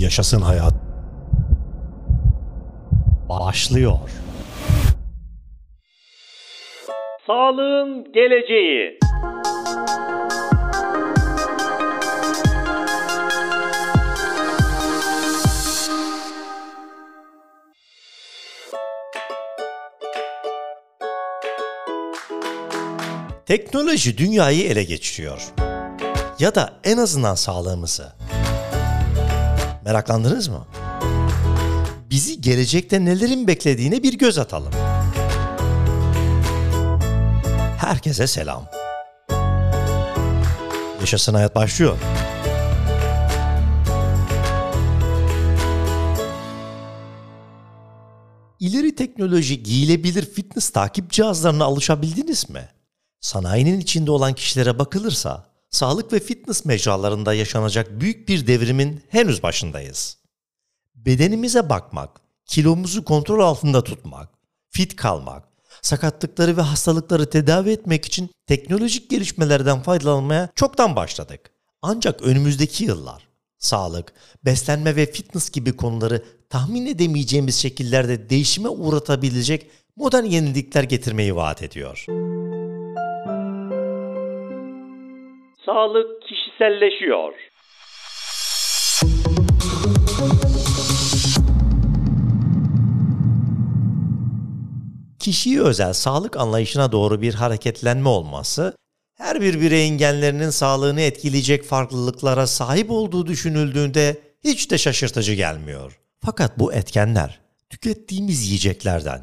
Yaşasın hayat. Başlıyor. Sağlığın geleceği. Teknoloji dünyayı ele geçiriyor. Ya da en azından sağlığımızı. Meraklandınız mı? Bizi gelecekte nelerin beklediğine bir göz atalım. Herkese selam. Yaşasın hayat başlıyor. İleri teknoloji giyilebilir fitness takip cihazlarına alışabildiniz mi? Sanayinin içinde olan kişilere bakılırsa sağlık ve fitness mecralarında yaşanacak büyük bir devrimin henüz başındayız. Bedenimize bakmak, kilomuzu kontrol altında tutmak, fit kalmak, sakatlıkları ve hastalıkları tedavi etmek için teknolojik gelişmelerden faydalanmaya çoktan başladık. Ancak önümüzdeki yıllar sağlık, beslenme ve fitness gibi konuları tahmin edemeyeceğimiz şekillerde değişime uğratabilecek modern yenilikler getirmeyi vaat ediyor. Sağlık kişiselleşiyor. Kişiye özel sağlık anlayışına doğru bir hareketlenme olması, her bir bireyin genlerinin sağlığını etkileyecek farklılıklara sahip olduğu düşünüldüğünde hiç de şaşırtıcı gelmiyor. Fakat bu etkenler tükettiğimiz yiyeceklerden,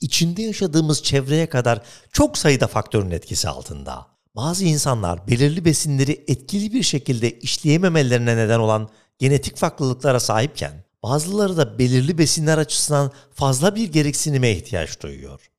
içinde yaşadığımız çevreye kadar çok sayıda faktörün etkisi altında. Bazı insanlar belirli besinleri etkili bir şekilde işleyememelerine neden olan genetik farklılıklara sahipken, bazıları da belirli besinler açısından fazla bir gereksinime ihtiyaç duyuyor.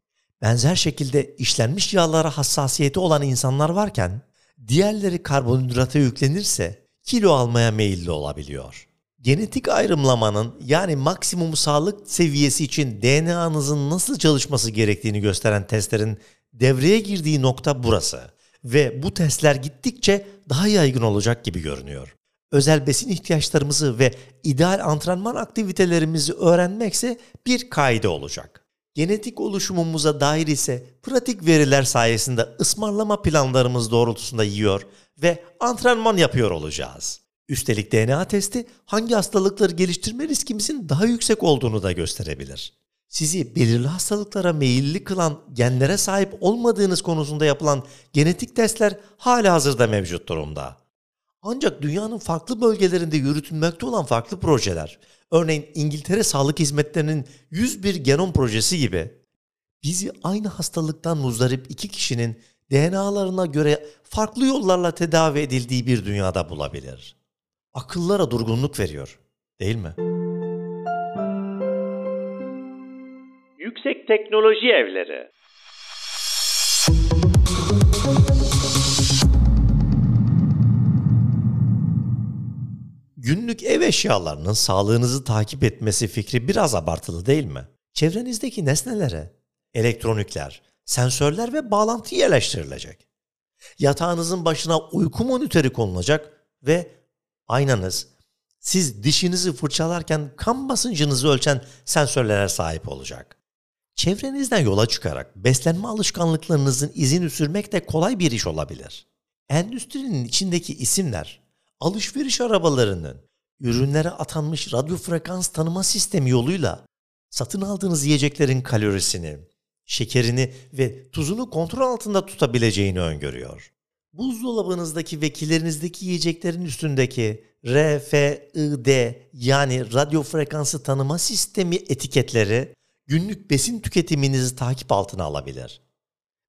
Benzer şekilde işlenmiş yağlara hassasiyeti olan insanlar varken, diğerleri karbonhidrata yüklenirse kilo almaya meyilli olabiliyor. Genetik ayrımlamanın yani maksimum sağlık seviyesi için DNA'nızın nasıl çalışması gerektiğini gösteren testlerin devreye girdiği nokta burası ve bu testler gittikçe daha yaygın olacak gibi görünüyor. Özel besin ihtiyaçlarımızı ve ideal antrenman aktivitelerimizi öğrenmekse bir kaide olacak. Genetik oluşumumuza dair ise pratik veriler sayesinde ısmarlama planlarımız doğrultusunda yiyor ve antrenman yapıyor olacağız. Üstelik DNA testi hangi hastalıkları geliştirme riskimizin daha yüksek olduğunu da gösterebilir. Sizi belirli hastalıklara meyilli kılan genlere sahip olmadığınız konusunda yapılan genetik testler hala hazırda mevcut durumda. Ancak dünyanın farklı bölgelerinde yürütülmekte olan farklı projeler, örneğin İngiltere Sağlık Hizmetleri'nin 101 genom projesi gibi, bizi aynı hastalıktan muzdarip iki kişinin DNA'larına göre farklı yollarla tedavi edildiği bir dünyada bulabilir. Akıllara durgunluk veriyor, değil mi? Teknoloji evleri. Günlük ev eşyalarının sağlığınızı takip etmesi fikri biraz abartılı değil mi? Çevrenizdeki nesnelere elektronikler, sensörler ve bağlantı yerleştirilecek. Yatağınızın başına uyku monitörü konulacak ve aynanız siz dişinizi fırçalarken kan basıncınızı ölçen sensörlere sahip olacak. Çevrenizden yola çıkarak beslenme alışkanlıklarınızın izini sürmek de kolay bir iş olabilir. Endüstrinin içindeki isimler alışveriş arabalarının ürünlere atanmış radyo frekans tanıma sistemi yoluyla satın aldığınız yiyeceklerin kalorisini, şekerini ve tuzunu kontrol altında tutabileceğini öngörüyor. Buzdolabınızdaki ve kilerinizdeki yiyeceklerin üstündeki RFID yani radyo frekansı tanıma sistemi etiketleri günlük besin tüketiminizi takip altına alabilir.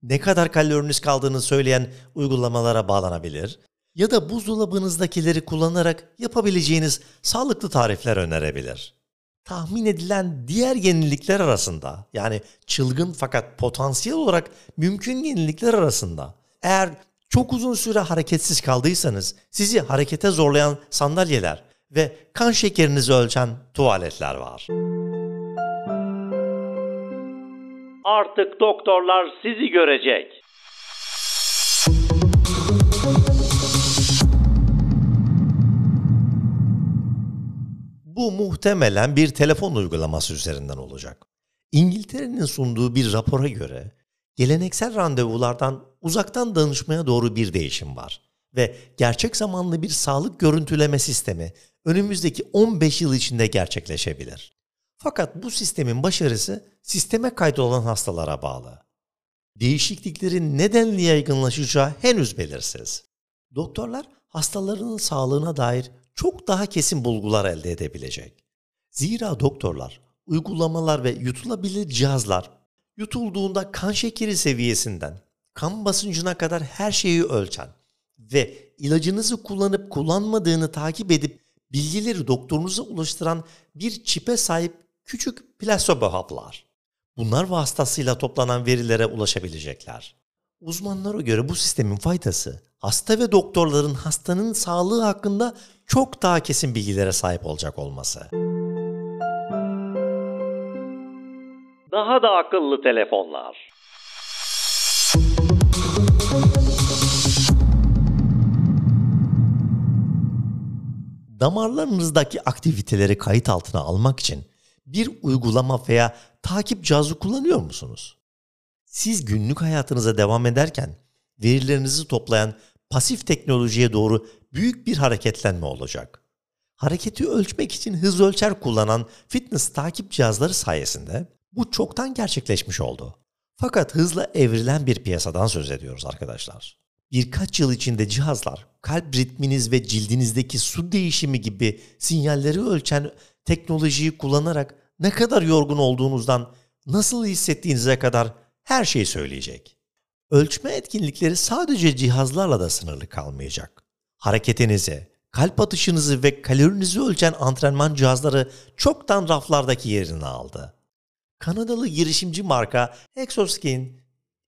Ne kadar kaloriniz kaldığını söyleyen uygulamalara bağlanabilir ya da buzdolabınızdakileri kullanarak yapabileceğiniz sağlıklı tarifler önerebilir. Tahmin edilen diğer yenilikler arasında yani çılgın fakat potansiyel olarak mümkün yenilikler arasında eğer çok uzun süre hareketsiz kaldıysanız sizi harekete zorlayan sandalyeler ve kan şekerinizi ölçen tuvaletler var. Artık doktorlar sizi görecek. Bu muhtemelen bir telefon uygulaması üzerinden olacak. İngiltere'nin sunduğu bir rapora göre geleneksel randevulardan uzaktan danışmaya doğru bir değişim var ve gerçek zamanlı bir sağlık görüntüleme sistemi önümüzdeki 15 yıl içinde gerçekleşebilir. Fakat bu sistemin başarısı sisteme kaydolan hastalara bağlı. Değişikliklerin nedenli yaygınlaşacağı henüz belirsiz. Doktorlar hastalarının sağlığına dair çok daha kesin bulgular elde edebilecek. Zira doktorlar, uygulamalar ve yutulabilir cihazlar yutulduğunda kan şekeri seviyesinden kan basıncına kadar her şeyi ölçen ve ilacınızı kullanıp kullanmadığını takip edip bilgileri doktorunuza ulaştıran bir çipe sahip küçük plasebo haplar. Bunlar vasıtasıyla toplanan verilere ulaşabilecekler. Uzmanlara göre bu sistemin faydası hasta ve doktorların hastanın sağlığı hakkında çok daha kesin bilgilere sahip olacak olması. Daha da akıllı telefonlar. Damarlarınızdaki aktiviteleri kayıt altına almak için bir uygulama veya takip cihazı kullanıyor musunuz? Siz günlük hayatınıza devam ederken verilerinizi toplayan pasif teknolojiye doğru büyük bir hareketlenme olacak. Hareketi ölçmek için hız ölçer kullanan fitness takip cihazları sayesinde bu çoktan gerçekleşmiş oldu. Fakat hızla evrilen bir piyasadan söz ediyoruz arkadaşlar. Birkaç yıl içinde cihazlar kalp ritminiz ve cildinizdeki su değişimi gibi sinyalleri ölçen teknolojiyi kullanarak ne kadar yorgun olduğunuzdan nasıl hissettiğinize kadar her şeyi söyleyecek. Ölçme etkinlikleri sadece cihazlarla da sınırlı kalmayacak. Hareketinizi, kalp atışınızı ve kalorinizi ölçen antrenman cihazları çoktan raflardaki yerini aldı. Kanadalı girişimci marka Exoskin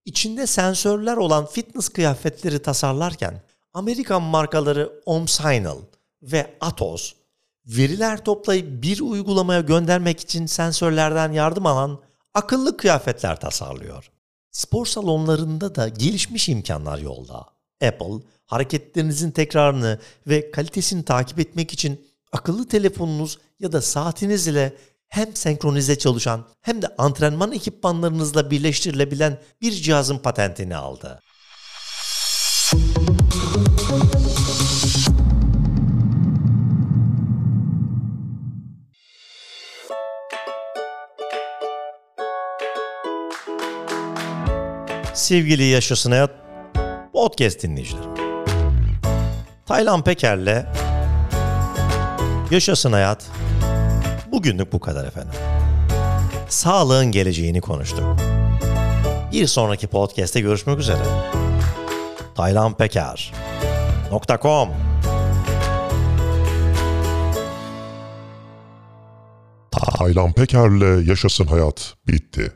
içinde sensörler olan fitness kıyafetleri tasarlarken Amerikan markaları OMSINAL ve Atos veriler toplayıp bir uygulamaya göndermek için sensörlerden yardım alan akıllı kıyafetler tasarlıyor. Spor salonlarında da gelişmiş imkanlar yolda. Apple, hareketlerinizin tekrarını ve kalitesini takip etmek için akıllı telefonunuz ya da saatiniz ile hem senkronize çalışan hem de antrenman ekipmanlarınızla birleştirilebilen bir cihazın patentini aldı. Sevgili Yaşasın Hayat podcast dinleyicilerim. Taylan Peker'le Yaşasın Hayat bugünlük bu kadar efendim. Sağlığın geleceğini konuştuk. Bir sonraki podcast'te görüşmek üzere. taylanpeker.com Taylan Peker'le Yaşasın Hayat bitti.